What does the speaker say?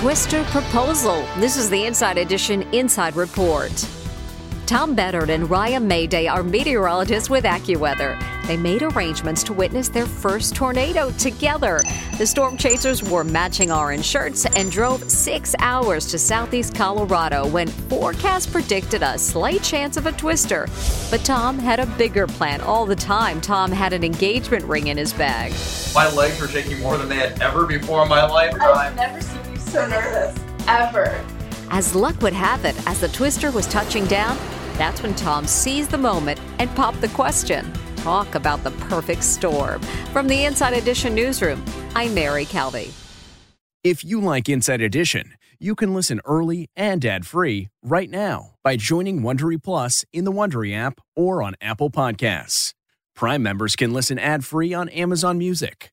Twister Proposal. This is the Inside Edition Inside Report. Tom Beddard and Ryan Mayday are meteorologists with AccuWeather. They made arrangements to witness their first tornado together. The storm chasers wore matching orange shirts and drove six hours to southeast Colorado when forecasts predicted a slight chance of a twister. But Tom had a bigger plan all the time. Tom had an engagement ring in his bag. My legs were shaking more than they had ever before in my lifetime. I've never seen you so nervous, ever. As luck would have it, as the twister was touching down, that's when Tom seized the moment and popped the question. Talk about the perfect storm. From the Inside Edition newsroom, I'm Mary Calvi. If you like Inside Edition, you can listen early and ad-free right now by joining Wondery Plus in the Wondery app or on Apple Podcasts. Prime members can listen ad-free on Amazon Music.